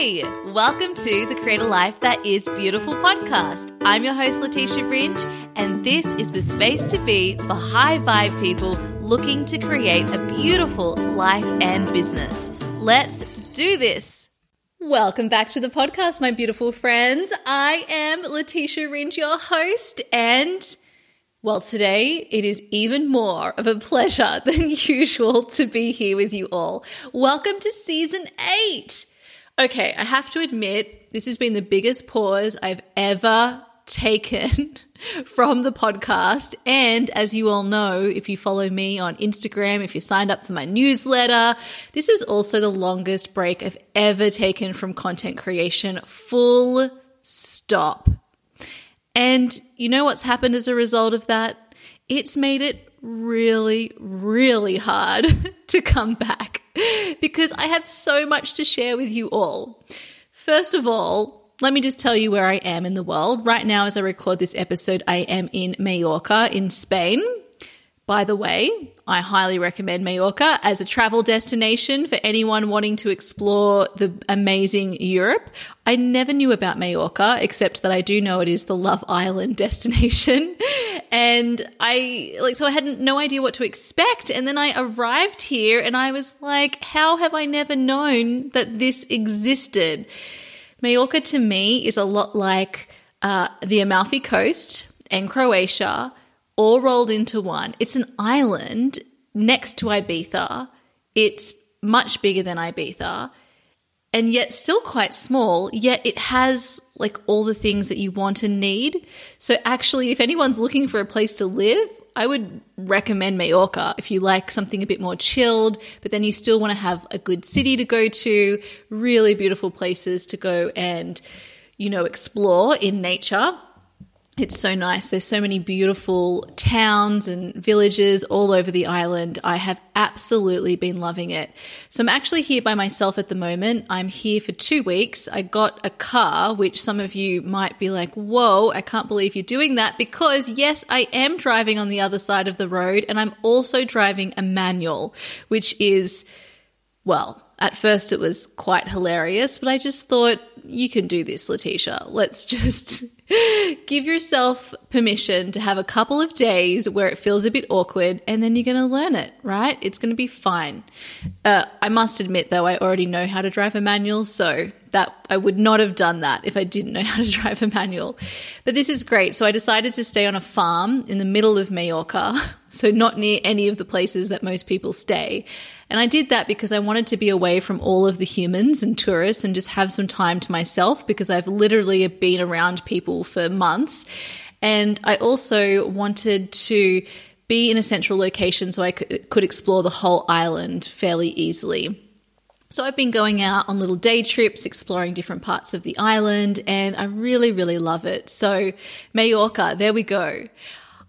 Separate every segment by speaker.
Speaker 1: Hey, welcome to the Create a Life That Is Beautiful podcast. I'm your host, Letitia Ringe, and this is the space to be for high vibe people looking to create a beautiful life and business. Let's do this. Welcome back to the podcast, my beautiful friends. I am Letitia Ringe, your host, and well, today it is even more of a pleasure than usual to be here with you all. Welcome to season eight. Okay, I have to admit, this has been the biggest pause I've ever taken from the podcast. And as you all know, if you follow me on Instagram, if you signed up for my newsletter, this is also the longest break I've ever taken from content creation. Full stop. And you know what's happened as a result of that? It's made it really, really hard to come back because I have so much to share with you all. First of all, let me just tell you where I am in the world. Right now, as I record this episode, I am in Mallorca in Spain. By the way, I highly recommend Mallorca as a travel destination for anyone wanting to explore the amazing Europe. I never knew about Mallorca, except that I do know it is the Love Island destination. And I, like, so I had no idea what to expect. And then I arrived here and I was like, how have I never known that this existed? Mallorca to me is a lot like uh, the Amalfi Coast and Croatia all rolled into one. It's an island next to Ibiza. It's much bigger than Ibiza and yet still quite small, yet it has like all the things that you want and need. So actually, if anyone's looking for a place to live, I would recommend Mallorca if you like something a bit more chilled, but then you still want to have a good city to go to, really beautiful places to go and, you know, explore in nature. It's so nice. There's so many beautiful towns and villages all over the island. I have absolutely been loving it. So I'm actually here by myself at the moment. I'm here for two weeks. I got a car, which some of you might be like, whoa, I can't believe you're doing that because yes, I am driving on the other side of the road and I'm also driving a manual, which is, well, at first, it was quite hilarious, but I just thought, you can do this, Letitia. Let's just give yourself permission to have a couple of days where it feels a bit awkward, and then you're going to learn it, right? It's going to be fine. Uh, I must admit, though, I already know how to drive a manual, so that I would not have done that if I didn't know how to drive a manual. But this is great. So I decided to stay on a farm in the middle of Mallorca, so not near any of the places that most people stay. And I did that because I wanted to be away from all of the humans and tourists and just have some time to myself because I've literally been around people for months. And I also wanted to be in a central location so I could, explore the whole island fairly easily. So I've been going out on little day trips, exploring different parts of the island, and I really, really love it. So Mallorca, there we go.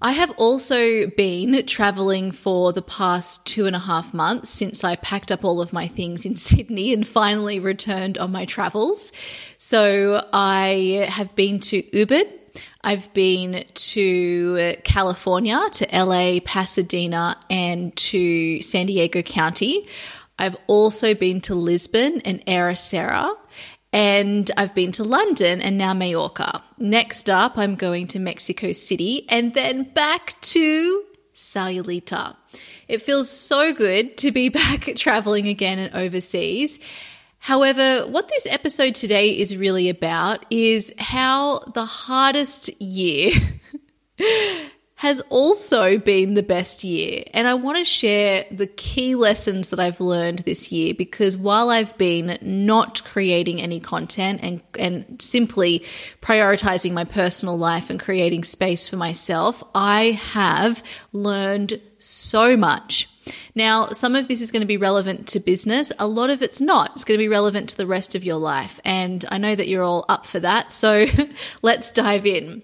Speaker 1: I have also been traveling for the past two and a half months since I packed up all of my things in Sydney and finally returned on my travels. So I have been to Ubud. I've been to California, to LA, Pasadena, and to San Diego County. I've also been to Lisbon and Ericeira and I've been to London and now Mallorca. Next up, I'm going to Mexico City and then back to Sayulita. It feels so good to be back traveling again and overseas. However, what this episode today is really about is how the hardest year has also been the best year. And I want to share the key lessons that I've learned this year because while I've been not creating any content and, and simply prioritizing my personal life and creating space for myself, I have learned so much. Now, some of this is going to be relevant to business. A lot of it's not. It's going to be relevant to the rest of your life. And I know that you're all up for that. So let's dive in.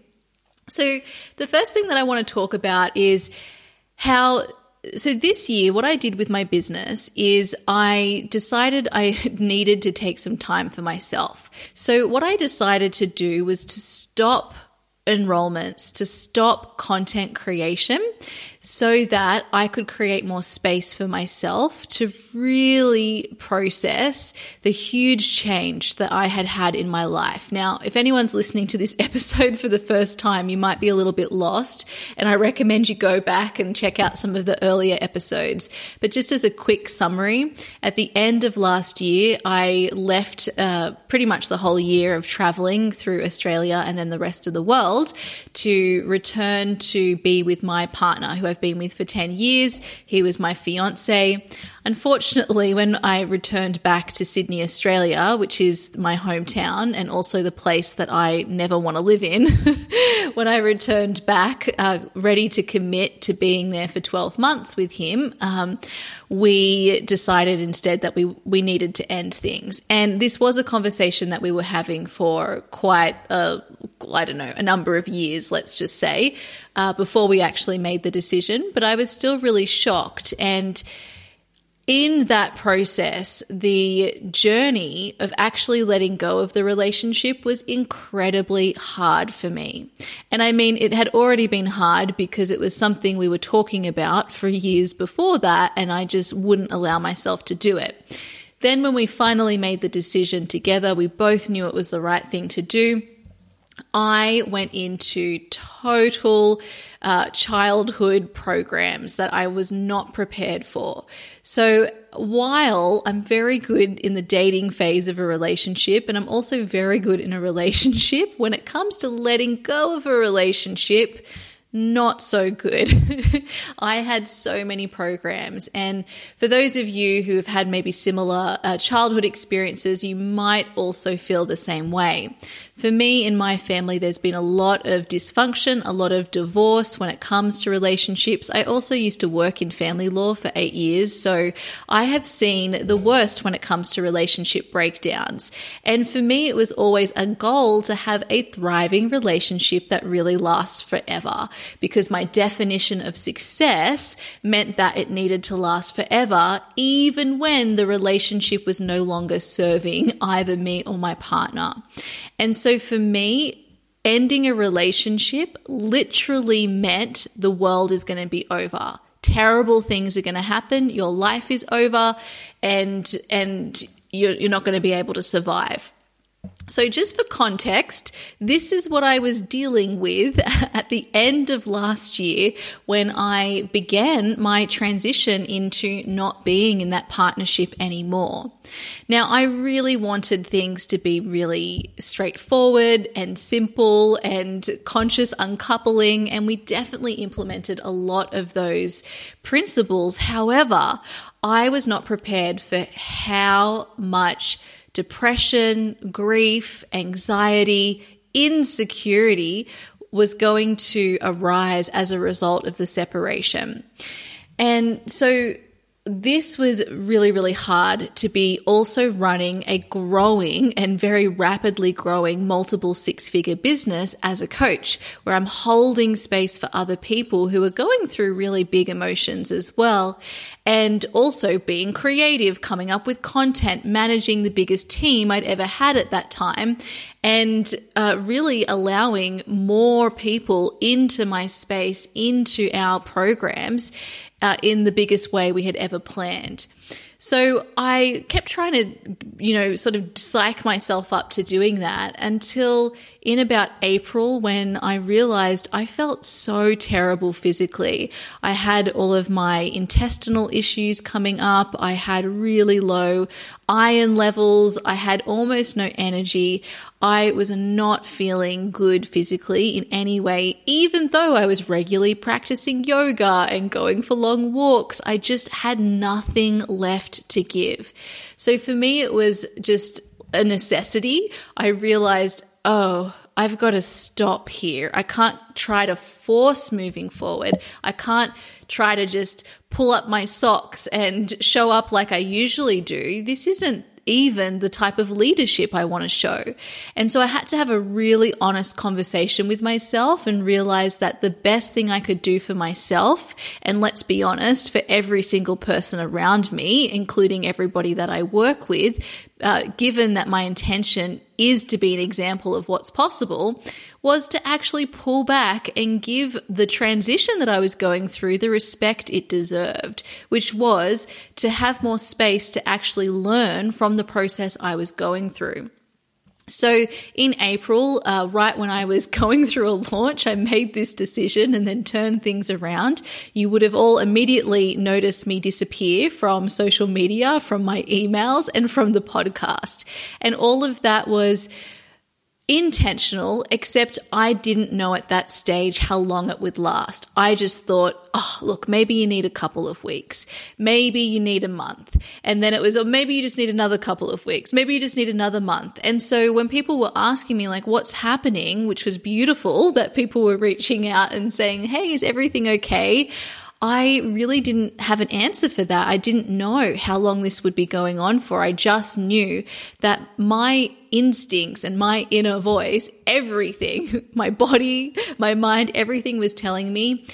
Speaker 1: So, the first thing that I want to talk about is how. So, this year, what I did with my business is I decided I needed to take some time for myself. So, what I decided to do was to stop enrollments, to stop content creation. so that I could create more space for myself to really process the huge change that I had had in my life. Now, if anyone's listening to this episode for the first time, you might be a little bit lost, and I recommend you go back and check out some of the earlier episodes. But just as a quick summary, at the end of last year, I left uh, pretty much the whole year of traveling through Australia and then the rest of the world to return to be with my partner who I've been with for 10 years. He was my fiance. Unfortunately, when I returned back to Sydney, Australia, which is my hometown and also the place that I never want to live in, when I returned back, uh, ready to commit to being there for 12 months with him, um, we decided instead that we, we needed to end things. And this was a conversation that we were having for quite a, I don't know, a number of years, let's just say, uh, before we actually made the decision. But I was still really shocked and in that process, the journey of actually letting go of the relationship was incredibly hard for me. And I mean, it had already been hard because it was something we were talking about for years before that, and I just wouldn't allow myself to do it. Then, when we finally made the decision together, we both knew it was the right thing to do. I went into total uh, childhood programs that I was not prepared for. So while I'm very good in the dating phase of a relationship, and I'm also very good in a relationship, when it comes to letting go of a relationship, not so good. I had so many programs. And for those of you who have had maybe similar uh, childhood experiences, you might also feel the same way. For me, in my family, there's been a lot of dysfunction, a lot of divorce when it comes to relationships. I also used to work in family law for eight years, so I have seen the worst when it comes to relationship breakdowns. And for me, it was always a goal to have a thriving relationship that really lasts forever because my definition of success meant that it needed to last forever, even when the relationship was no longer serving either me or my partner. And so for me, ending a relationship literally meant the world is going to be over. Terrible things are going to happen. Your life is over and, and you're, you're not going to be able to survive. So, just for context, this is what I was dealing with at the end of last year when I began my transition into not being in that partnership anymore. Now, I really wanted things to be really straightforward and simple and conscious uncoupling, and we definitely implemented a lot of those principles. However, I was not prepared for how much depression, grief, anxiety, insecurity was going to arise as a result of the separation. And so this was really, really hard to be also running a growing and very rapidly growing multiple six figure business as a coach, where I'm holding space for other people who are going through really big emotions as well. And also being creative, coming up with content, managing the biggest team I'd ever had at that time, and uh, really allowing more people into my space, into our programs uh, in the biggest way we had ever planned. So I kept trying to, you know, sort of psych myself up to doing that until in about April when I realized I felt so terrible physically. I had all of my intestinal issues coming up. I had really low iron levels. I had almost no energy. I was not feeling good physically in any way, even though I was regularly practicing yoga and going for long walks. I just had nothing left to give. So for me, it was just a necessity. I realized oh, I've got to stop here. I can't try to force moving forward. I can't try to just pull up my socks and show up like I usually do. This isn't even the type of leadership I want to show. And so I had to have a really honest conversation with myself and realize that the best thing I could do for myself, and let's be honest, for every single person around me, including everybody that I work with, uh, given that my intention is to be an example of what's possible, was to actually pull back and give the transition that I was going through the respect it deserved, which was to have more space to actually learn from the process I was going through. So in April, uh, right when I was going through a launch, I made this decision and then turned things around. You would have all immediately noticed me disappear from social media, from my emails, and from the podcast. And all of that was intentional, except I didn't know at that stage how long it would last. I just thought, oh, look, maybe you need a couple of weeks. Maybe you need a month. And then it was, or maybe you just need another couple of weeks. Maybe you just need another month. And so when people were asking me, like, what's happening, which was beautiful that people were reaching out and saying, hey, is everything okay? I really didn't have an answer for that. I didn't know how long this would be going on for. I just knew that my instincts and my inner voice, everything, my body, my mind, everything was telling me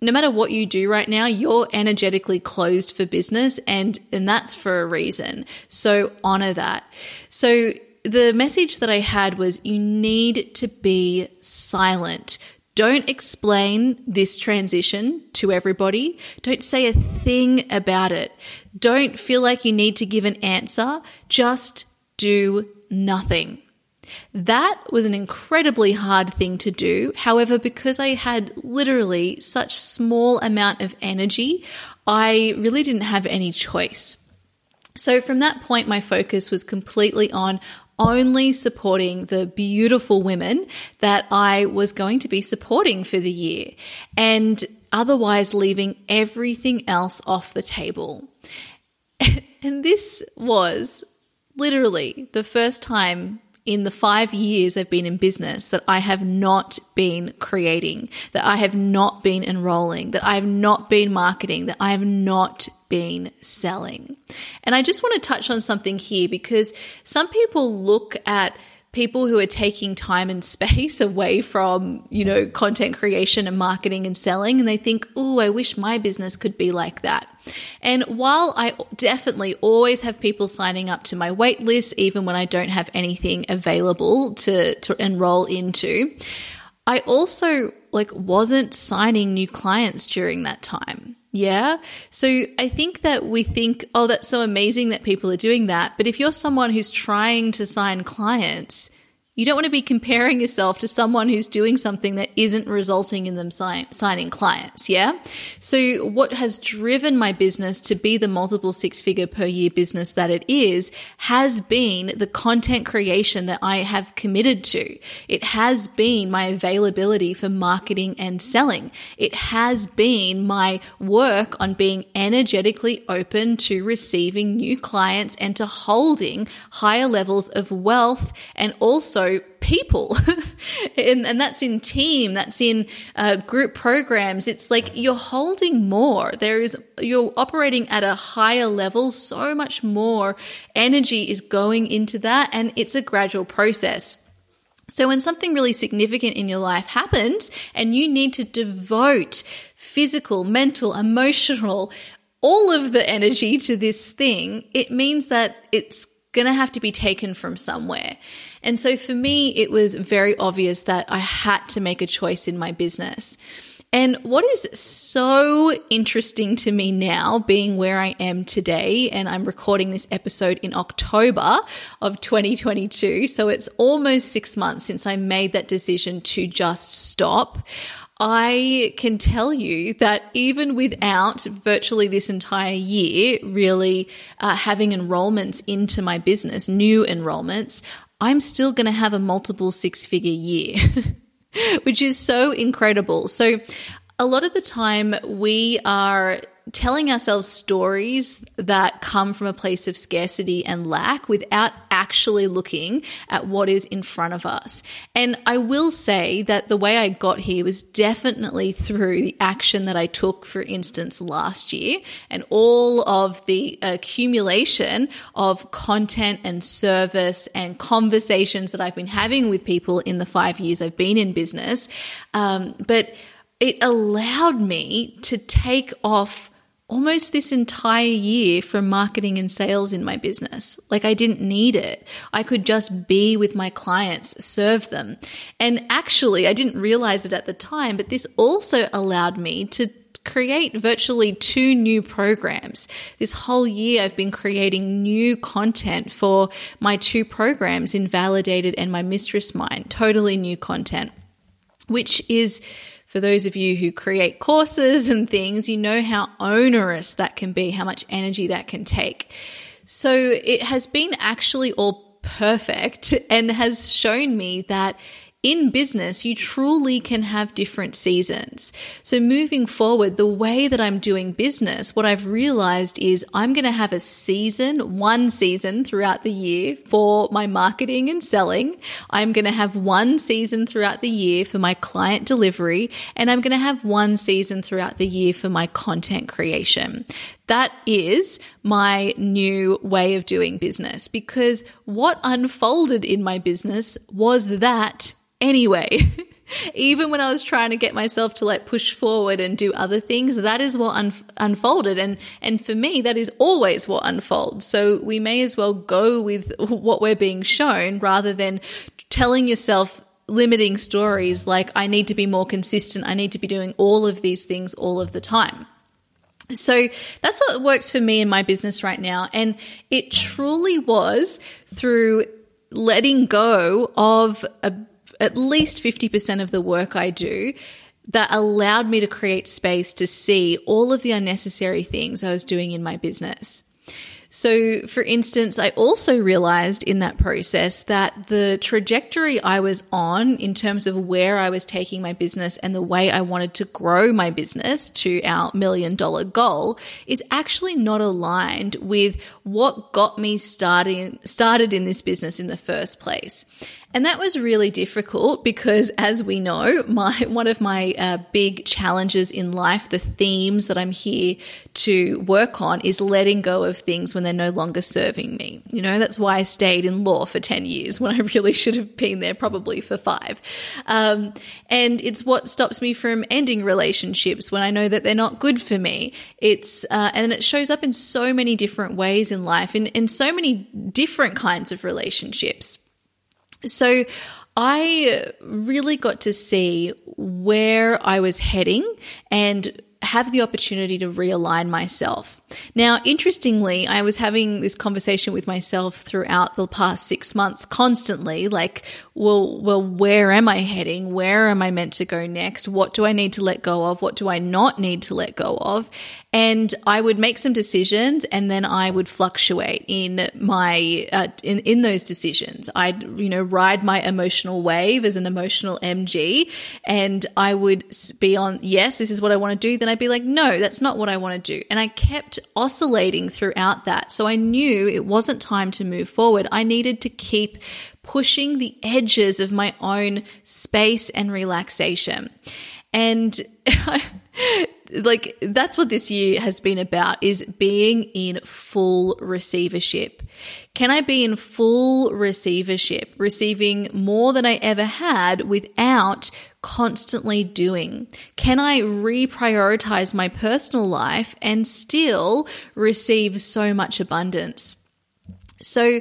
Speaker 1: no matter what you do right now, you're energetically closed for business and and that's for a reason. So honor that. So the message that I had was you need to be silent. Don't explain this transition to everybody. Don't say a thing about it. Don't feel like you need to give an answer. Just do nothing. That was an incredibly hard thing to do. However, because I had literally such small amount of energy, I really didn't have any choice. So from that point, my focus was completely on only supporting the beautiful women that I was going to be supporting for the year and otherwise leaving everything else off the table. And this was literally the first time in the five years I've been in business that I have not been creating, that I have not been enrolling, that I have not been marketing, that I have not been selling. And I just want to touch on something here because some people look at people who are taking time and space away from, you know, content creation and marketing and selling. And they think, oh, I wish my business could be like that. And while I definitely always have people signing up to my wait list, even when I don't have anything available to, to enroll into, I also like wasn't signing new clients during that time. Yeah. So I think that we think, oh, that's so amazing that people are doing that. But if you're someone who's trying to sign clients, you don't want to be comparing yourself to someone who's doing something that isn't resulting in them sign, signing clients. Yeah. So, what has driven my business to be the multiple six figure per year business that it is has been the content creation that I have committed to. It has been my availability for marketing and selling. It has been my work on being energetically open to receiving new clients and to holding higher levels of wealth and also people. And, and, that's in team that's in uh, group programs. It's like you're holding more. There is you're operating at a higher level. So much more energy is going into that and it's a gradual process. So, when something really significant in your life happens and you need to devote physical, mental, emotional, all of the energy to this thing, it means that it's going to have to be taken from somewhere. And so for me, it was very obvious that I had to make a choice in my business. And what is so interesting to me now, being where I am today, and I'm recording this episode in October of 2022. So it's almost six months since I made that decision to just stop. I can tell you that even without virtually this entire year really uh, having enrollments into my business, new enrollments, I'm still going to have a multiple six figure year, which is so incredible. So, a lot of the time we are telling ourselves stories that come from a place of scarcity and lack without actually looking at what is in front of us. And I will say that the way I got here was definitely through the action that I took, for instance, last year and all of the accumulation of content and service and conversations that I've been having with people in the five years I've been in business. Um, but it allowed me to take off almost this entire year from marketing and sales in my business. Like I didn't need it. I could just be with my clients, serve them. And actually, I didn't realize it at the time, but this also allowed me to create virtually two new programs. This whole year, I've been creating new content for my two programs, Invalidated and My Mistress Mind, totally new content, which is for those of you who create courses and things, you know how onerous that can be, how much energy that can take. So it has been actually all perfect and has shown me that in business, you truly can have different seasons. So moving forward, the way that I'm doing business, what I've realized is I'm going to have a season, one season throughout the year for my marketing and selling. I'm going to have one season throughout the year for my client delivery, and I'm going to have one season throughout the year for my content creation. That is my new way of doing business because what unfolded in my business was that anyway. Even when I was trying to get myself to like push forward and do other things, that is what un- unfolded. And, and for me, that is always what unfolds. So we may as well go with what we're being shown rather than telling yourself limiting stories like, I need to be more consistent. I need to be doing all of these things all of the time. So that's what works for me in my business right now. And it truly was through letting go of a at least 50% of the work I do that allowed me to create space to see all of the unnecessary things I was doing in my business. So, for instance, I also realized in that process that the trajectory I was on in terms of where I was taking my business and the way I wanted to grow my business to our million dollar goal is actually not aligned with what got me starting, started in this business in the first place. And that was really difficult because, as we know, my one of my uh, big challenges in life, the themes that I'm here to work on, is letting go of things when they're no longer serving me. You know, that's why I stayed in law for ten years when I really should have been there probably for five. Um, and it's what stops me from ending relationships when I know that they're not good for me. It's uh, and it shows up in so many different ways in life, in in so many different kinds of relationships. So I really got to see where I was heading and have the opportunity to realign myself. Now, interestingly, I was having this conversation with myself throughout the past six months constantly like, well, well, where am I heading? Where am I meant to go next? What do I need to let go of? What do I not need to let go of? and I would make some decisions and then I would fluctuate in my uh, in in those decisions. I'd you know ride my emotional wave as an emotional MG and I would be on yes, this is what I want to do, then I'd be like no, that's not what I want to do. And I kept oscillating throughout that. So I knew it wasn't time to move forward. I needed to keep pushing the edges of my own space and relaxation. And like that's what this year has been about is being in full receivership. Can I be in full receivership, receiving more than I ever had without constantly doing? Can I reprioritize my personal life and still receive so much abundance? So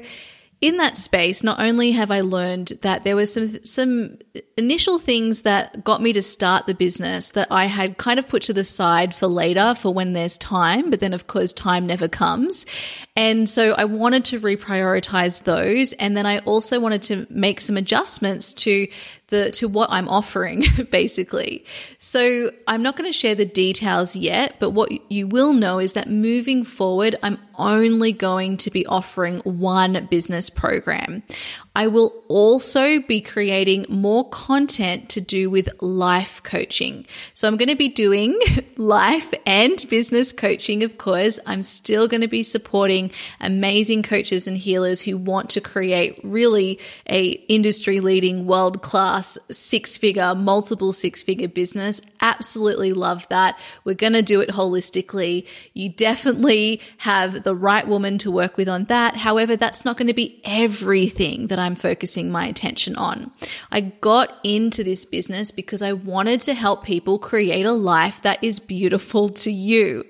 Speaker 1: in that space, not only have I learned that there were some some initial things that got me to start the business that I had kind of put to the side for later for when there's time, but then of course time never comes. And so I wanted to reprioritize those and then I also wanted to make some adjustments to the to what I'm offering basically. So I'm not going to share the details yet, but what you will know is that moving forward I'm only going to be offering one business program. I will also be creating more content to do with life coaching. So I'm going to be doing life and business coaching, of course. I'm still going to be supporting amazing coaches and healers who want to create really a industry leading world class six figure, multiple six figure business. Absolutely love that. We're going to do it holistically. You definitely have the right woman to work with on that. However, that's not going to be everything that I'm focusing my attention on. I got into this business because I wanted to help people create a life that is beautiful to you.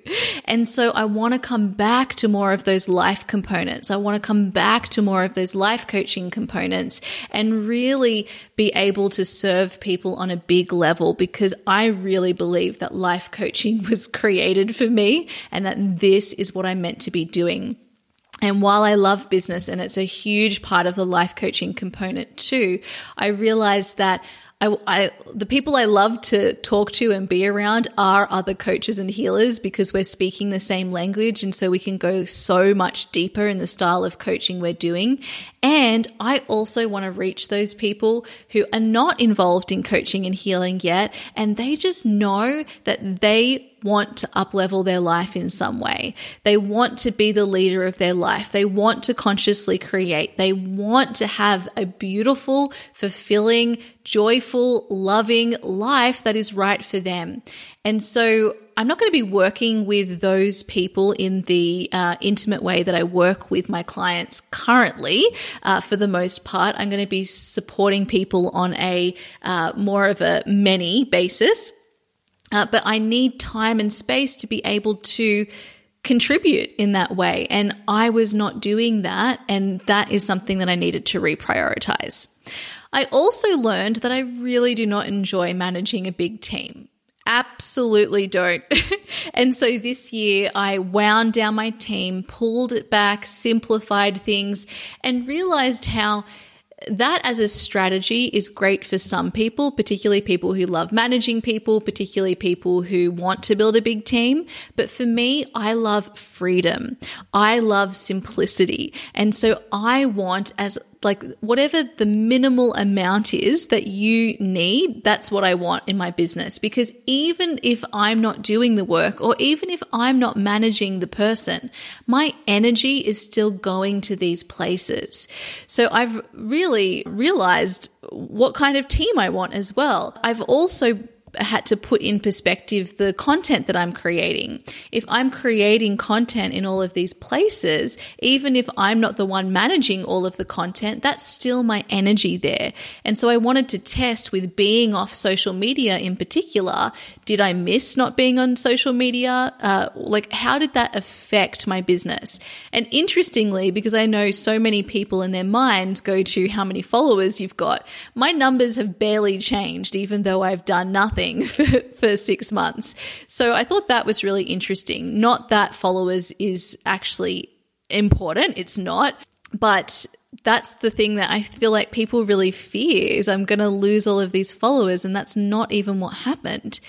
Speaker 1: And so I want to come back to more of those life components. I want to come back to more of those life coaching components and really be able to serve people on a big level because I really believe that life coaching was created for me and that this is what I'm meant to be doing. And while I love business and it's a huge part of the life coaching component too, I realized that I, I, the people I love to talk to and be around are other coaches and healers because we're speaking the same language. And so we can go so much deeper in the style of coaching we're doing. And I also want to reach those people who are not involved in coaching and healing yet. And they just know that they want to uplevel their life in some way. They want to be the leader of their life. They want to consciously create. They want to have a beautiful, fulfilling, joyful, loving life that is right for them. And so I'm not going to be working with those people in the uh, intimate way that I work with my clients currently. Uh, for the most part, I'm going to be supporting people on a uh, more of a many basis uh, but I need time and space to be able to contribute in that way. And I was not doing that. And that is something that I needed to reprioritize. I also learned that I really do not enjoy managing a big team. Absolutely don't. and so this year I wound down my team, pulled it back, simplified things, and realized how that as a strategy is great for some people, particularly people who love managing people, particularly people who want to build a big team. But for me, I love freedom. I love simplicity. And so I want as like whatever the minimal amount is that you need, that's what I want in my business. Because even if I'm not doing the work or even if I'm not managing the person, my energy is still going to these places. So I've really realized what kind of team I want as well. I've also had to put in perspective the content that I'm creating. If I'm creating content in all of these places, even if I'm not the one managing all of the content, that's still my energy there. And so I wanted to test with being off social media in particular. Did I miss not being on social media? Uh, like, how did that affect my business? And interestingly, because I know so many people in their minds go to how many followers you've got, my numbers have barely changed, even though I've done nothing nothing for, for six months. So I thought that was really interesting. Not that followers is actually important, it's not, but that's the thing that I feel like people really fear is I'm going to lose all of these followers, and that's not even what happened.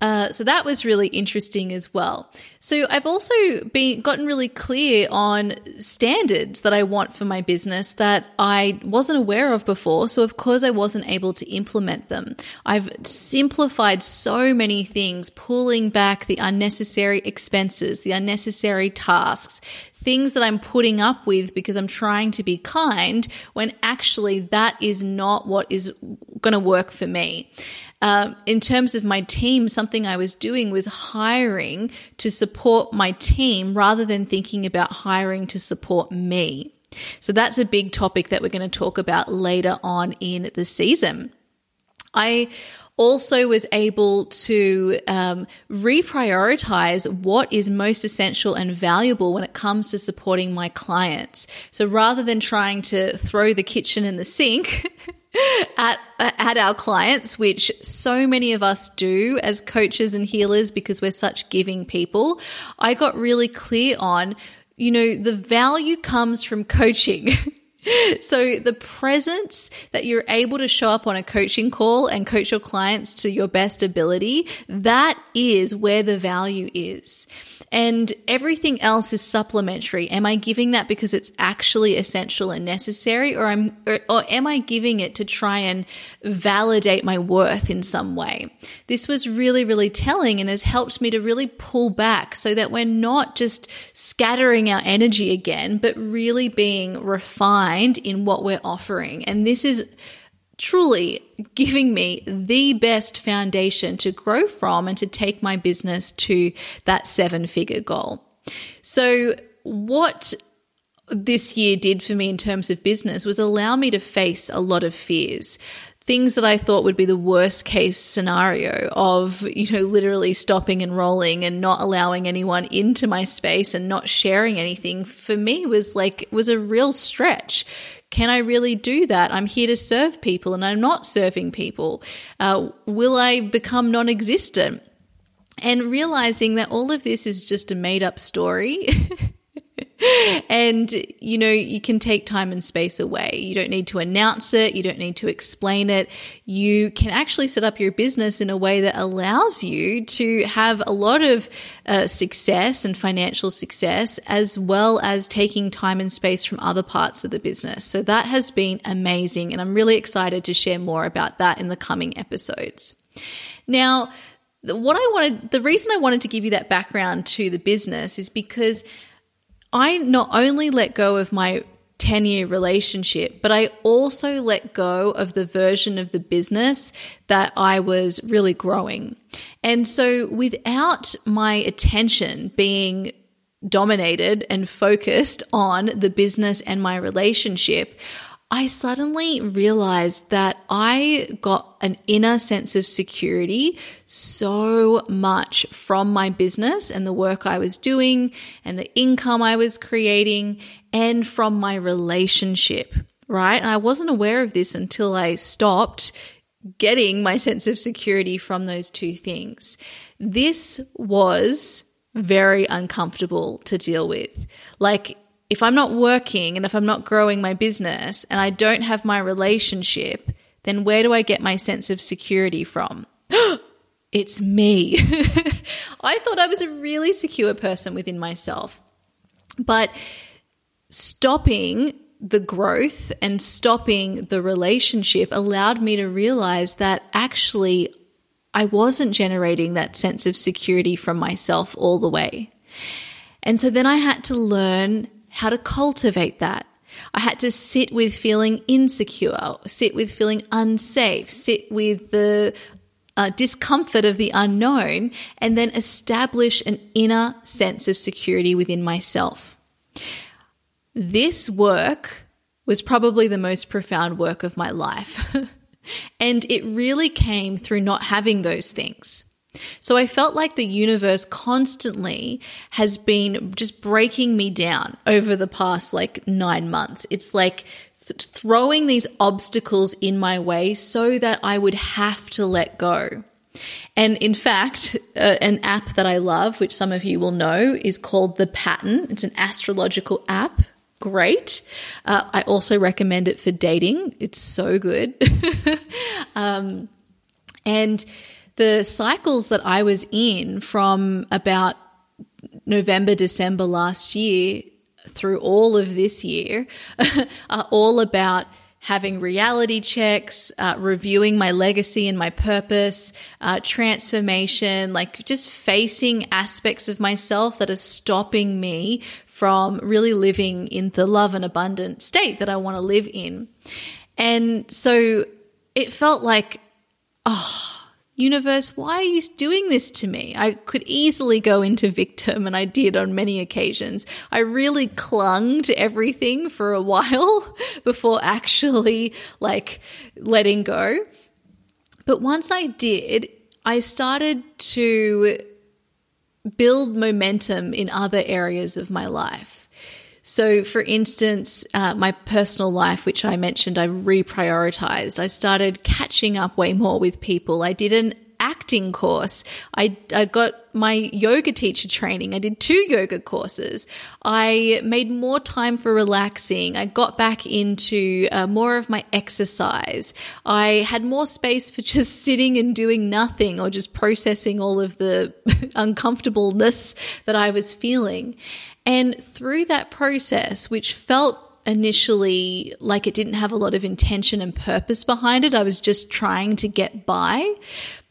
Speaker 1: Uh, so that was really interesting as well. So I've also been gotten really clear on standards that I want for my business that I wasn't aware of before. So of course I wasn't able to implement them. I've simplified so many things, pulling back the unnecessary expenses, the unnecessary tasks, things that I'm putting up with because I'm trying to be kind when actually that is not what is going to work for me. Uh, in terms of my team, something I was doing was hiring to support my team rather than thinking about hiring to support me. So that's a big topic that we're going to talk about later on in the season. I also was able to um, reprioritize what is most essential and valuable when it comes to supporting my clients. So rather than trying to throw the kitchen in the sink, at at our clients which so many of us do as coaches and healers because we're such giving people. I got really clear on you know the value comes from coaching. So the presence that you're able to show up on a coaching call and coach your clients to your best ability that is where the value is and everything else is supplementary. Am I giving that because it's actually essential and necessary, or am or, am I giving it to try and validate my worth in some way? This was really, really telling and has helped me to really pull back so that we're not just scattering our energy again, but really being refined in what we're offering. And this is truly giving me the best foundation to grow from and to take my business to that seven figure goal. So, what this year did for me in terms of business was allow me to face a lot of fears things that I thought would be the worst case scenario of, you know, literally stopping and rolling and not allowing anyone into my space and not sharing anything for me was like, was a real stretch. Can I really do that? I'm here to serve people and I'm not serving people. Uh, will I become non existent? And realizing that all of this is just a made up story and you know you can take time and space away. You don't need to announce it. You don't need to explain it. You can actually set up your business in a way that allows you to have a lot of uh, success and financial success as well as taking time and space from other parts of the business. So that has been amazing and i'm really excited to share more about that in the coming episodes. Now what I wanted, the reason I wanted to give you that background to the business is because I not only let go of my 10 year relationship, but I also let go of the version of the business that I was really growing. And so without my attention being dominated and focused on the business and my relationship, I suddenly realized that I got an inner sense of security so much from my business and the work I was doing and the income I was creating and from my relationship, right? And I wasn't aware of this until I stopped getting my sense of security from those two things. This was very uncomfortable to deal with. Like, if I'm not working and if I'm not growing my business and I don't have my relationship, then where do I get my sense of security from? it's me. I thought I was a really secure person within myself. But stopping the growth and stopping the relationship allowed me to realize that actually I wasn't generating that sense of security from myself all the way. And so then I had to learn how to cultivate that. I had to sit with feeling insecure, sit with feeling unsafe, sit with the uh, discomfort of the unknown, and then establish an inner sense of security within myself. This work was probably the most profound work of my life. and it really came through not having those things. So I felt like the universe constantly has been just breaking me down over the past like nine months. It's like th- throwing these obstacles in my way so that I would have to let go. And in fact, uh, an app that I love, which some of you will know, is called The Pattern. It's an astrological app. Great. Uh, I also recommend it for dating. It's so good. um, and the cycles that I was in from about November, December last year through all of this year are all about having reality checks, uh, reviewing my legacy and my purpose, uh, transformation, like just facing aspects of myself that are stopping me from really living in the love and abundant state that I want to live in. And so it felt like, oh, Universe, why are you doing this to me? I could easily go into victim, and I did on many occasions. I really clung to everything for a while before actually like letting go. But once I did, I started to build momentum in other areas of my life. So, for instance, uh, my personal life, which I mentioned, I reprioritized. I started catching up way more with people. I did an acting course. I, I got my yoga teacher training. I did two yoga courses. I made more time for relaxing. I got back into uh, more of my exercise. I had more space for just sitting and doing nothing or just processing all of the uncomfortableness that I was feeling. And through that process, which felt initially like it didn't have a lot of intention and purpose behind it, I was just trying to get by,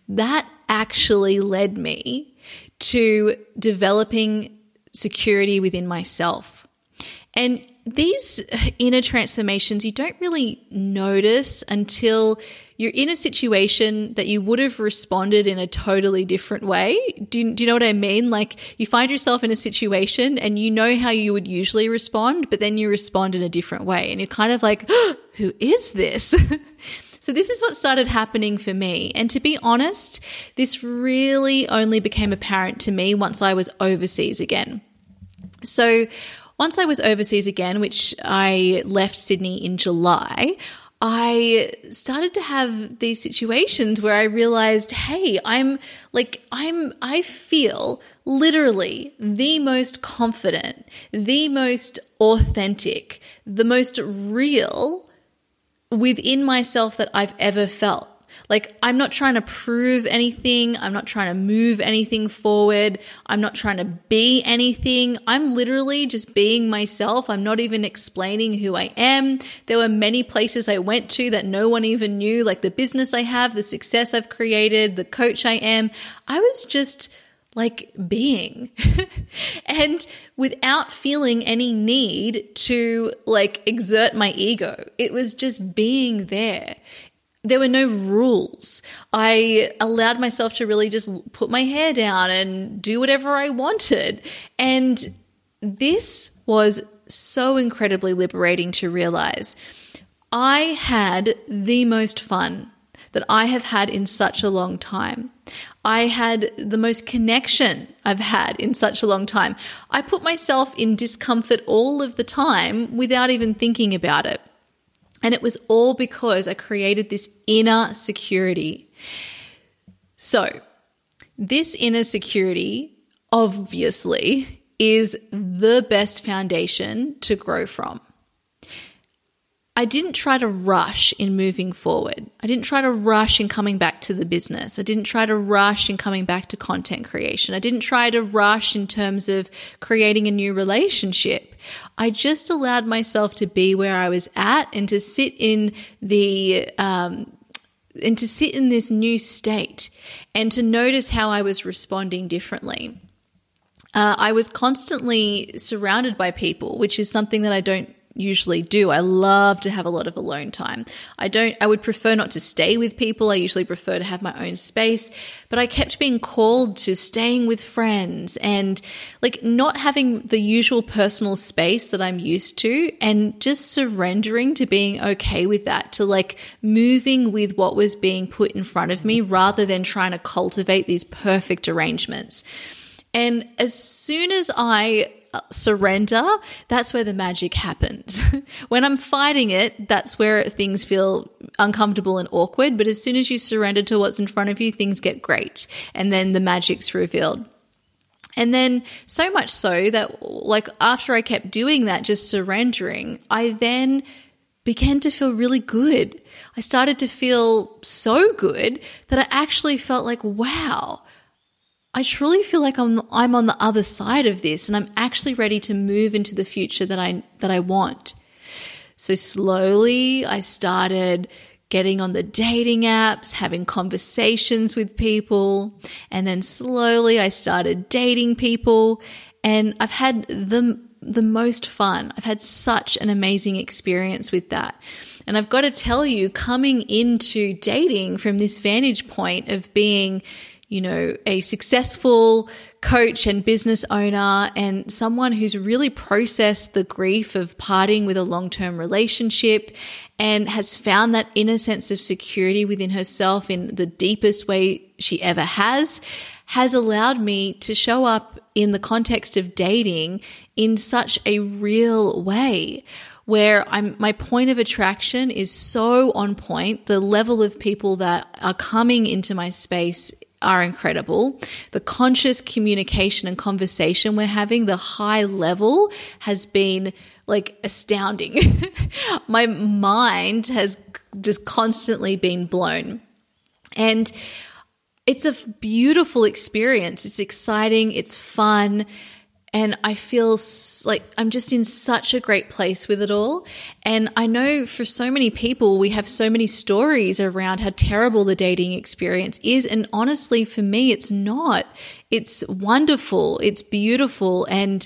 Speaker 1: that actually led me to developing security within myself. And these inner transformations you don't really notice until you're in a situation that you would have responded in a totally different way. Do you, do you know what I mean? Like you find yourself in a situation and you know how you would usually respond, but then you respond in a different way. And you're kind of like, oh, who is this? So, this is what started happening for me. And to be honest, this really only became apparent to me once I was overseas again. So, once I was overseas again, which I left Sydney in July, I started to have these situations where I realized, hey, I'm like, I'm, I feel literally the most confident, the most authentic, the most real within myself that I've ever felt. Like, I'm not trying to prove anything. I'm not trying to move anything forward. I'm not trying to be anything. I'm literally just being myself. I'm not even explaining who I am. There were many places I went to that no one even knew, like the business I have, the success I've created, the coach I am. I was just like being and without feeling any need to like exert my ego. It was just being there there were no rules. I allowed myself to really just put my hair down and do whatever I wanted. And this was so incredibly liberating to realize. I had the most fun that I have had in such a long time. I had the most connection I've had in such a long time. I put myself in discomfort all of the time without even thinking about it. And it was all because I created this inner security. So, this inner security obviously is the best foundation to grow from. I didn't try to rush in moving forward. I didn't try to rush in coming back to the business. I didn't try to rush in coming back to content creation. I didn't try to rush in terms of creating a new relationship. I just allowed myself to be where I was at and to sit in the, um, and to sit in this new state and to notice how I was responding differently. Uh, I was constantly surrounded by people, which is something that I don't usually do. I love to have a lot of alone time. I don't, I would prefer not to stay with people. I usually prefer to have my own space, but I kept being called to staying with friends and like not having the usual personal space that I'm used to and just surrendering to being okay with that, to like moving with what was being put in front of me rather than trying to cultivate these perfect arrangements. And as soon as I Uh, surrender, that's where the magic happens. when I'm fighting it, that's where things feel uncomfortable and awkward. But as soon as you surrender to what's in front of you, things get great. And then the magic's revealed. And then, so much so that, like, after I kept doing that, just surrendering, I then began to feel really good. I started to feel so good that I actually felt like, wow, I truly feel like I'm I'm on the other side of this and I'm actually ready to move into the future that I that I want. So slowly I started getting on the dating apps, having conversations with people, and then slowly I started dating people and I've had the the most fun. I've had such an amazing experience with that. And I've got to tell you, coming into dating from this vantage point of being you know, a successful coach and business owner and someone who's really processed the grief of parting with a long term relationship and has found that inner sense of security within herself in the deepest way she ever has, has allowed me to show up in the context of dating in such a real way where I'm my point of attraction is so on point. The level of people that are coming into my space are incredible. The conscious communication and conversation we're having, the high level has been like astounding. My mind has just constantly been blown. And it's a beautiful experience. It's exciting, it's fun. And I feel like I'm just in such a great place with it all. And I know for so many people, we have so many stories around how terrible the dating experience is. And honestly, for me, it's not. It's wonderful, it's beautiful. And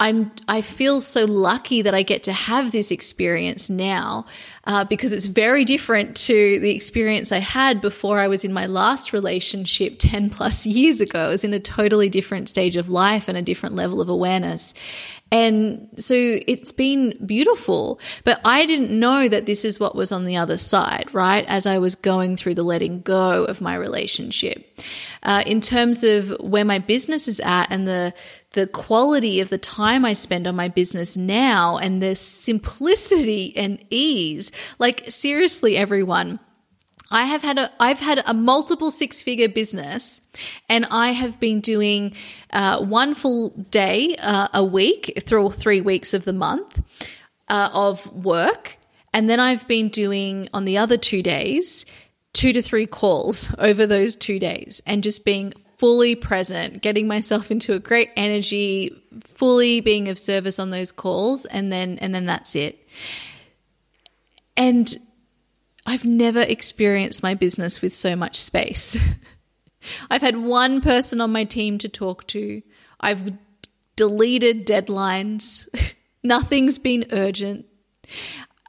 Speaker 1: I'm I feel so lucky that I get to have this experience now uh, because it's very different to the experience I had before I was in my last relationship 10 plus years ago. I was in a totally different stage of life and a different level of awareness. And so it's been beautiful, but I didn't know that this is what was on the other side, right? As I was going through the letting go of my relationship. Uh, in terms of where my business is at and the, the quality of the time I spend on my business now and the simplicity and ease. Like seriously, everyone, I have had a I've had a multiple six figure business, and I have been doing uh, one full day uh, a week through three weeks of the month uh, of work, and then I've been doing on the other two days two to three calls over those two days, and just being fully present, getting myself into a great energy, fully being of service on those calls, and then and then that's it. And I've never experienced my business with so much space. I've had one person on my team to talk to. I've deleted deadlines. Nothing's been urgent.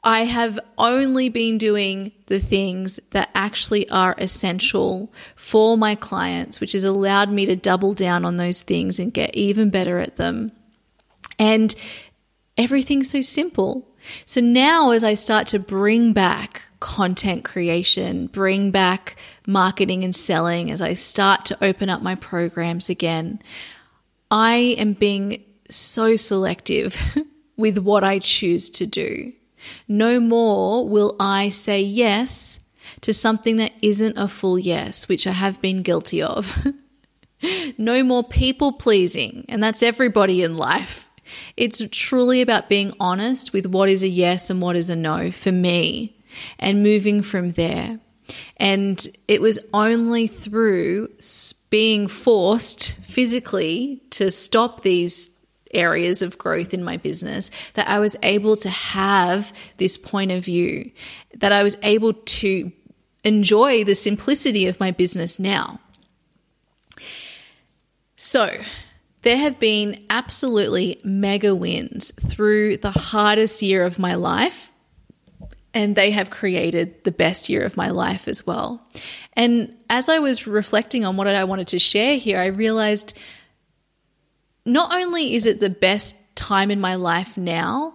Speaker 1: I have only been doing the things that actually are essential for my clients, which has allowed me to double down on those things and get even better at them. And everything's so simple. So now, as I start to bring back content creation, bring back marketing and selling, as I start to open up my programs again, I am being so selective with what I choose to do. No more will I say yes to something that isn't a full yes, which I have been guilty of. no more people pleasing, and that's everybody in life. It's truly about being honest with what is a yes and what is a no for me and moving from there. And it was only through being forced physically to stop these areas of growth in my business that I was able to have this point of view, that I was able to enjoy the simplicity of my business now. So, there have been absolutely mega wins through the hardest year of my life and they have created the best year of my life as well. And as I was reflecting on what I wanted to share here, I realized not only is it the best time in my life now,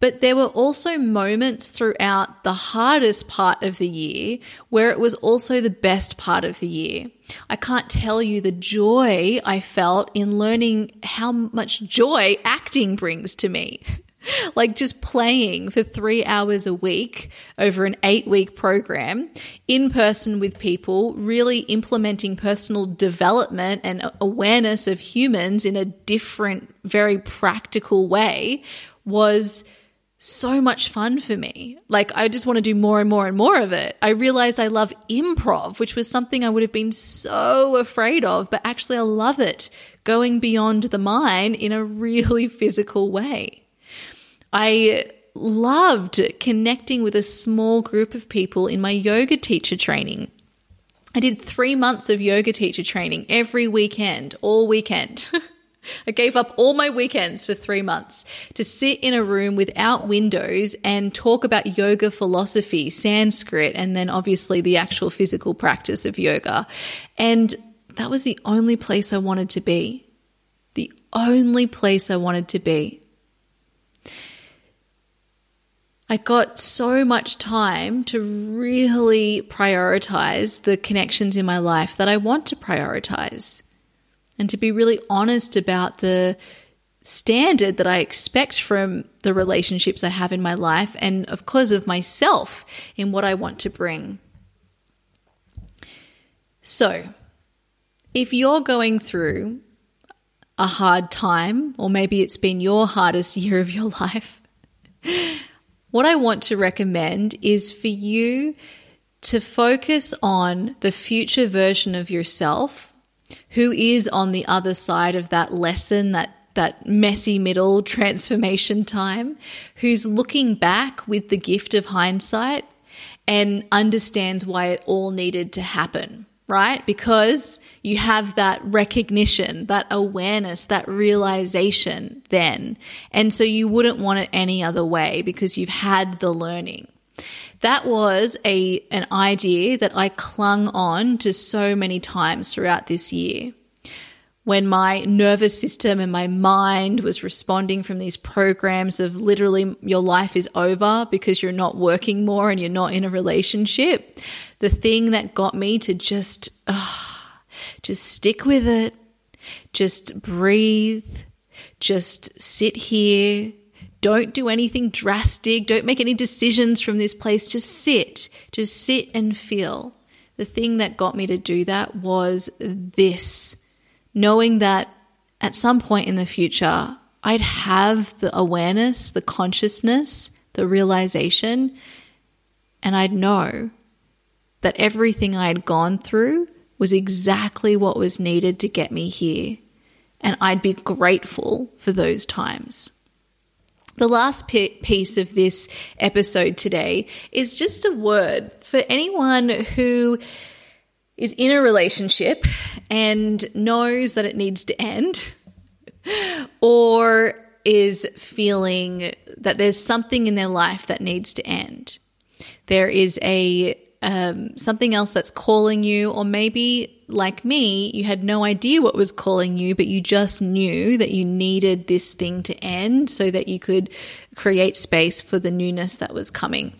Speaker 1: but there were also moments throughout the hardest part of the year where it was also the best part of the year. I can't tell you the joy I felt in learning how much joy acting brings to me. like just playing for three hours a week over an eight week program in person with people, really implementing personal development and awareness of humans in a different, very practical way was so much fun for me. Like, I just want to do more and more and more of it. I realized I love improv, which was something I would have been so afraid of, but actually, I love it going beyond the mind in a really physical way. I loved connecting with a small group of people in my yoga teacher training. I did three months of yoga teacher training every weekend, all weekend. I gave up all my weekends for three months to sit in a room without windows and talk about yoga philosophy, Sanskrit, and then obviously the actual physical practice of yoga. And that was the only place I wanted to be. The only place I wanted to be. I got so much time to really prioritize the connections in my life that I want to prioritize and to be really honest about the standard that I expect from the relationships I have in my life and, of course, of myself in what I want to bring. So, if you're going through a hard time, or maybe it's been your hardest year of your life, what I want to recommend is for you to focus on the future version of yourself who is on the other side of that lesson, that that messy middle transformation time, who's looking back with the gift of hindsight and understands why it all needed to happen. Right? Because you have that recognition, that awareness, that realization then. And so you wouldn't want it any other way because you've had the learning. That was a an idea that I clung on to so many times throughout this year. When my nervous system and my mind was responding from these programs of literally your life is over because you're not working more and you're not in a relationship, the thing that got me to just uh, just stick with it, just breathe, just sit here, don't do anything drastic. Don't make any decisions from this place. Just sit. Just sit and feel. The thing that got me to do that was this knowing that at some point in the future, I'd have the awareness, the consciousness, the realization, and I'd know that everything I had gone through was exactly what was needed to get me here. And I'd be grateful for those times. The last piece of this episode today is just a word for anyone who is in a relationship and knows that it needs to end or is feeling that there's something in their life that needs to end. There is a um, something else that's calling you, or maybe like me, you had no idea what was calling you, but you just knew that you needed this thing to end so that you could create space for the newness that was coming.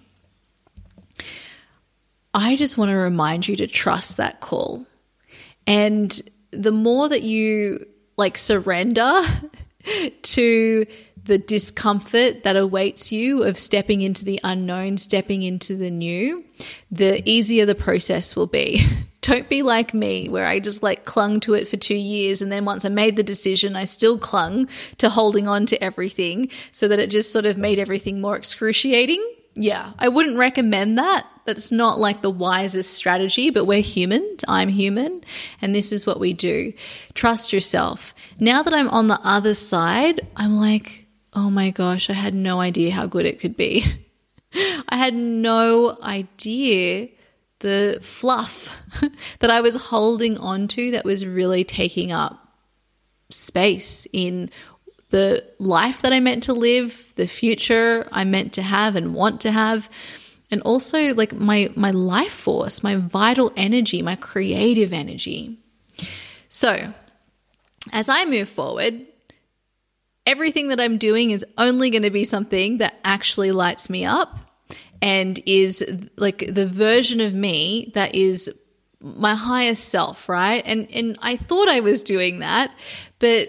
Speaker 1: I just want to remind you to trust that call. And the more that you like surrender to the discomfort that awaits you of stepping into the unknown, stepping into the new, the easier the process will be. Don't be like me, where I just like clung to it for two years. And then once I made the decision, I still clung to holding on to everything so that it just sort of made everything more excruciating. Yeah, I wouldn't recommend that. That's not like the wisest strategy, but we're human. I'm human. And this is what we do. Trust yourself. Now that I'm on the other side, I'm like, oh my gosh, I had no idea how good it could be. I had no idea the fluff that I was holding on to that was really taking up space in the life that I meant to live, the future I meant to have and want to have, and also like my my life force, my vital energy, my creative energy. So, as I move forward, everything that I'm doing is only going to be something that actually lights me up and is like the version of me that is my highest self, right? And and I thought I was doing that, but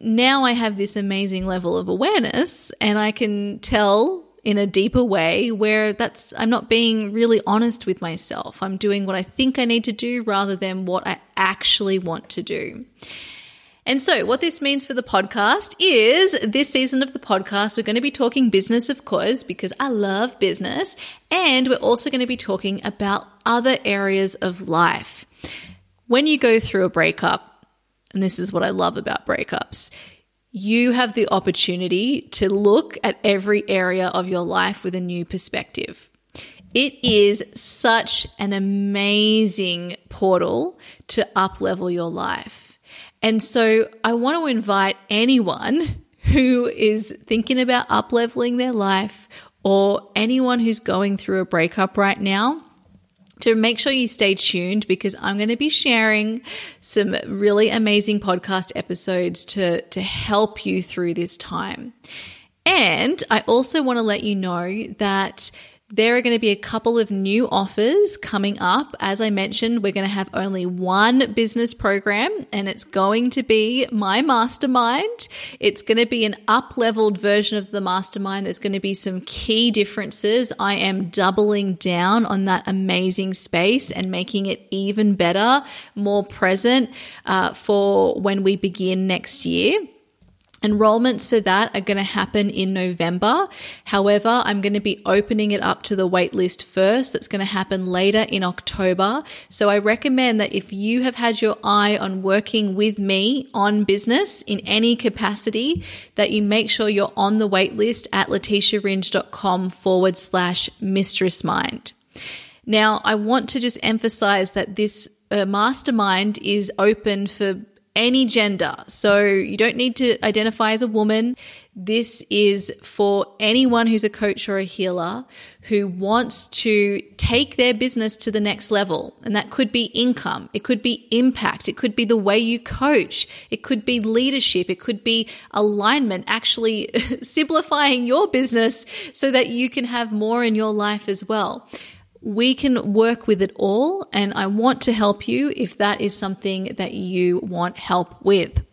Speaker 1: now I have this amazing level of awareness and I can tell in a deeper way where that's I'm not being really honest with myself. I'm doing what I think I need to do rather than what I actually want to do. And so, what this means for the podcast is this season of the podcast, we're going to be talking business, of course, because I love business. And we're also going to be talking about other areas of life. When you go through a breakup, and this is what I love about breakups, you have the opportunity to look at every area of your life with a new perspective. It is such an amazing portal to uplevel your life. And so I want to invite anyone who is thinking about up leveling their life or anyone who's going through a breakup right now to make sure you stay tuned because I'm going to be sharing some really amazing podcast episodes to, to help you through this time. And I also want to let you know that there are going to be a couple of new offers coming up. As I mentioned, we're going to have only one business program and it's going to be my mastermind. It's going to be an up leveled version of the mastermind. There's going to be some key differences. I am doubling down on that amazing space and making it even better, more present uh, for when we begin next year. Enrollments for that are going to happen in November. However, I'm going to be opening it up to the waitlist first. That's going to happen later in October. So I recommend that if you have had your eye on working with me on business in any capacity, that you make sure you're on the waitlist at letitiaringe.com forward slash mistress mind. Now, I want to just emphasize that this uh, mastermind is open for any gender. So you don't need to identify as a woman. This is for anyone who's a coach or a healer who wants to take their business to the next level. And that could be income. It could be impact. It could be the way you coach. It could be leadership. It could be alignment, actually simplifying your business so that you can have more in your life as well we can work with it all. And I want to help you if that is something that you want help with.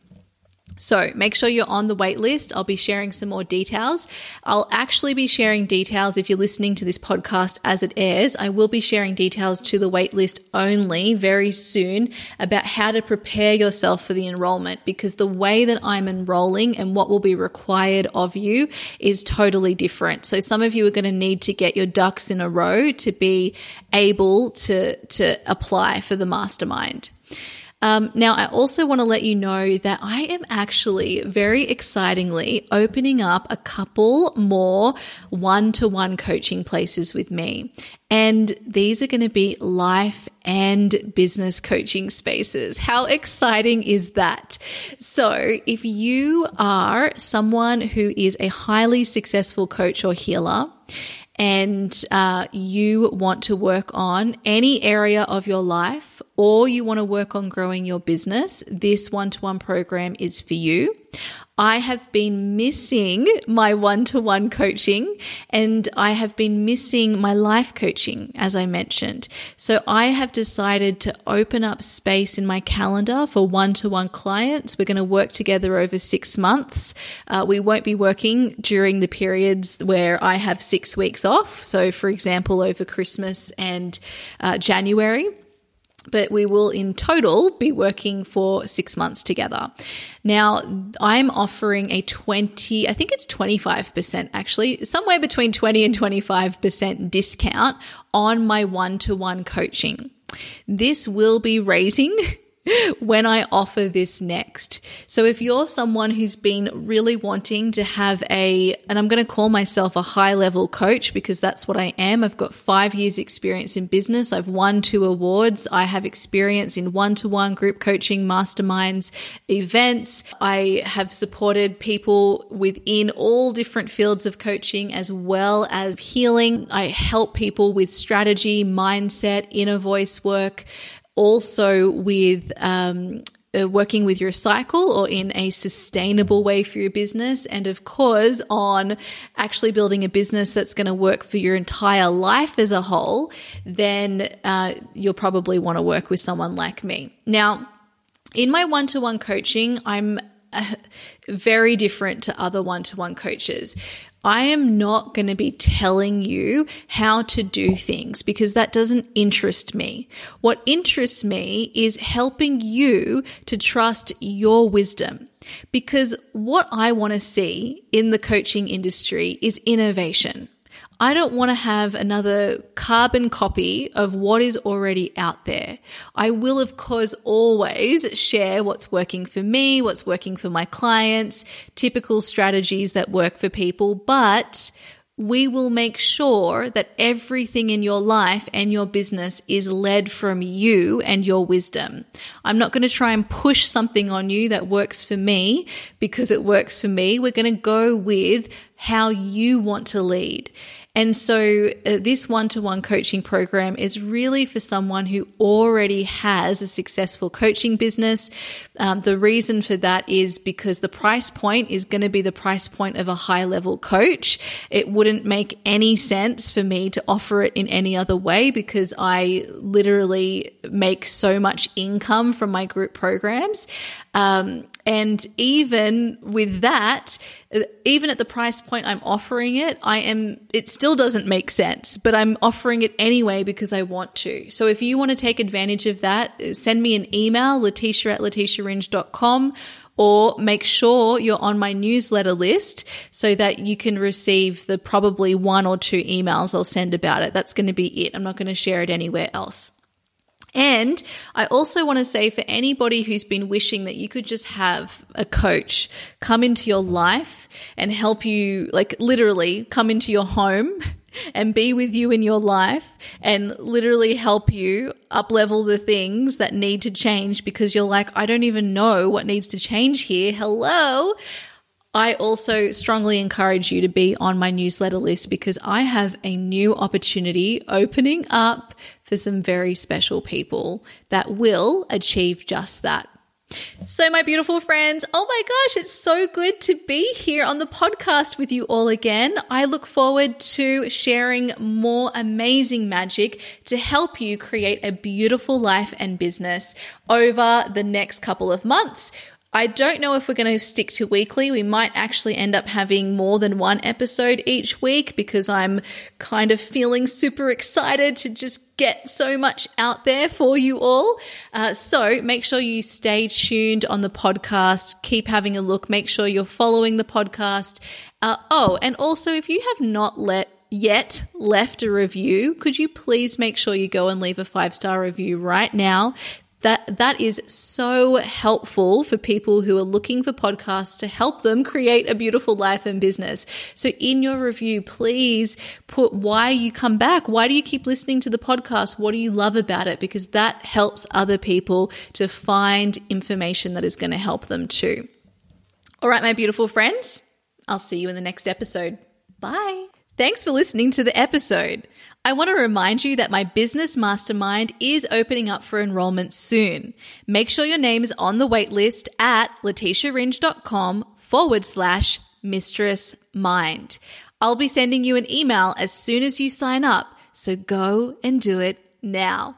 Speaker 1: So make sure you're on the wait list. I'll be sharing some more details. I'll actually be sharing details if you're listening to this podcast as it airs. I will be sharing details to the wait list only very soon about how to prepare yourself for the enrollment because the way that I'm enrolling and what will be required of you is totally different. So some of you are going to need to get your ducks in a row to be able to, to apply for the mastermind. Um, now, I also want to let you know that I am actually very excitingly opening up a couple more one to one coaching places with me. And these are going to be life and business coaching spaces. How exciting is that? So, if you are someone who is a highly successful coach or healer, and uh, you want to work on any area of your life or you want to work on growing your business, this one to one program is for you. I have been missing my one to one coaching and I have been missing my life coaching, as I mentioned. So I have decided to open up space in my calendar for one to one clients. We're going to work together over six months. Uh, we won't be working during the periods where I have six weeks off. So, for example, over Christmas and uh, January but we will in total be working for six months together. Now, I'm offering a 20, I think it's 25% actually, somewhere between 20 and 25% discount on my one to one coaching. This will be raising when I offer this next. So if you're someone who's been really wanting to have a, and I'm going to call myself a high level coach because that's what I am. I've got five years experience in business. I've won two awards. I have experience in one to one group coaching, masterminds, events. I have supported people within all different fields of coaching as well as healing. I help people with strategy, mindset, inner voice work, also with um, uh, working with your cycle or in a sustainable way for your business. And of course, on actually building a business that's going to work for your entire life as a whole, then uh, you'll probably want to work with someone like me. Now, in my one to one coaching, I'm uh, very different to other one to one coaches. I am not going to be telling you how to do things because that doesn't interest me. What interests me is helping you to trust your wisdom. Because what I want to see in the coaching industry is innovation. I don't want to have another carbon copy of what is already out there. I will, of course, always share what's working for me, what's working for my clients, typical strategies that work for people, but we will make sure that everything in your life and your business is led from you and your wisdom. I'm not going to try and push something on you that works for me because it works for me. We're going to go with how you want to lead. And so, uh, this one to one coaching program is really for someone who already has a successful coaching business. Um, the reason for that is because the price point is going to be the price point of a high level coach. It wouldn't make any sense for me to offer it in any other way because I literally make so much income from my group programs. Um, and even with that, uh, even at the price point I'm offering it, I am, it still doesn't make sense, but I'm offering it anyway because I want to. So if you want to take advantage of that, uh, send me an email, letitia at letitiaringe.com or make sure you're on my newsletter list so that you can receive the probably one or two emails I'll send about it. That's going to be it. I'm not going to share it anywhere else. And I also want to say for anybody who's been wishing that you could just have a coach come into your life and help you, like literally come into your home and be with you in your life and literally help you up level the things that need to change because you're like, I don't even know what needs to change here. Hello. I also strongly encourage you to be on my newsletter list because I have a new opportunity opening up for some very special people that will achieve just that. So, my beautiful friends, oh my gosh, it's so good to be here on the podcast with you all again. I look forward to sharing more amazing magic to help you create a beautiful life and business over the next couple of months. I don't know if we're going to stick to weekly. We might actually end up having more than one episode each week because I'm kind of feeling super excited to just get so much out there for you all. Uh, so make sure you stay tuned on the podcast. Keep having a look. Make sure you're following the podcast. Uh, oh, and also if you have not let yet left a review, could you please make sure you go and leave a five star review right now? That that is so helpful for people who are looking for podcasts to help them create a beautiful life and business. So in your review, please put why you come back. Why do you keep listening to the podcast? What do you love about it? Because that helps other people to find information that is going to help them too. All right, my beautiful friends, I'll see you in the next episode. Bye. Thanks for listening to the episode. I want to remind you that my business mastermind is opening up for enrollment soon. Make sure your name is on the waitlist at letitiaringe.com forward slash mistress mind. I'll be sending you an email as soon as you sign up, so go and do it now.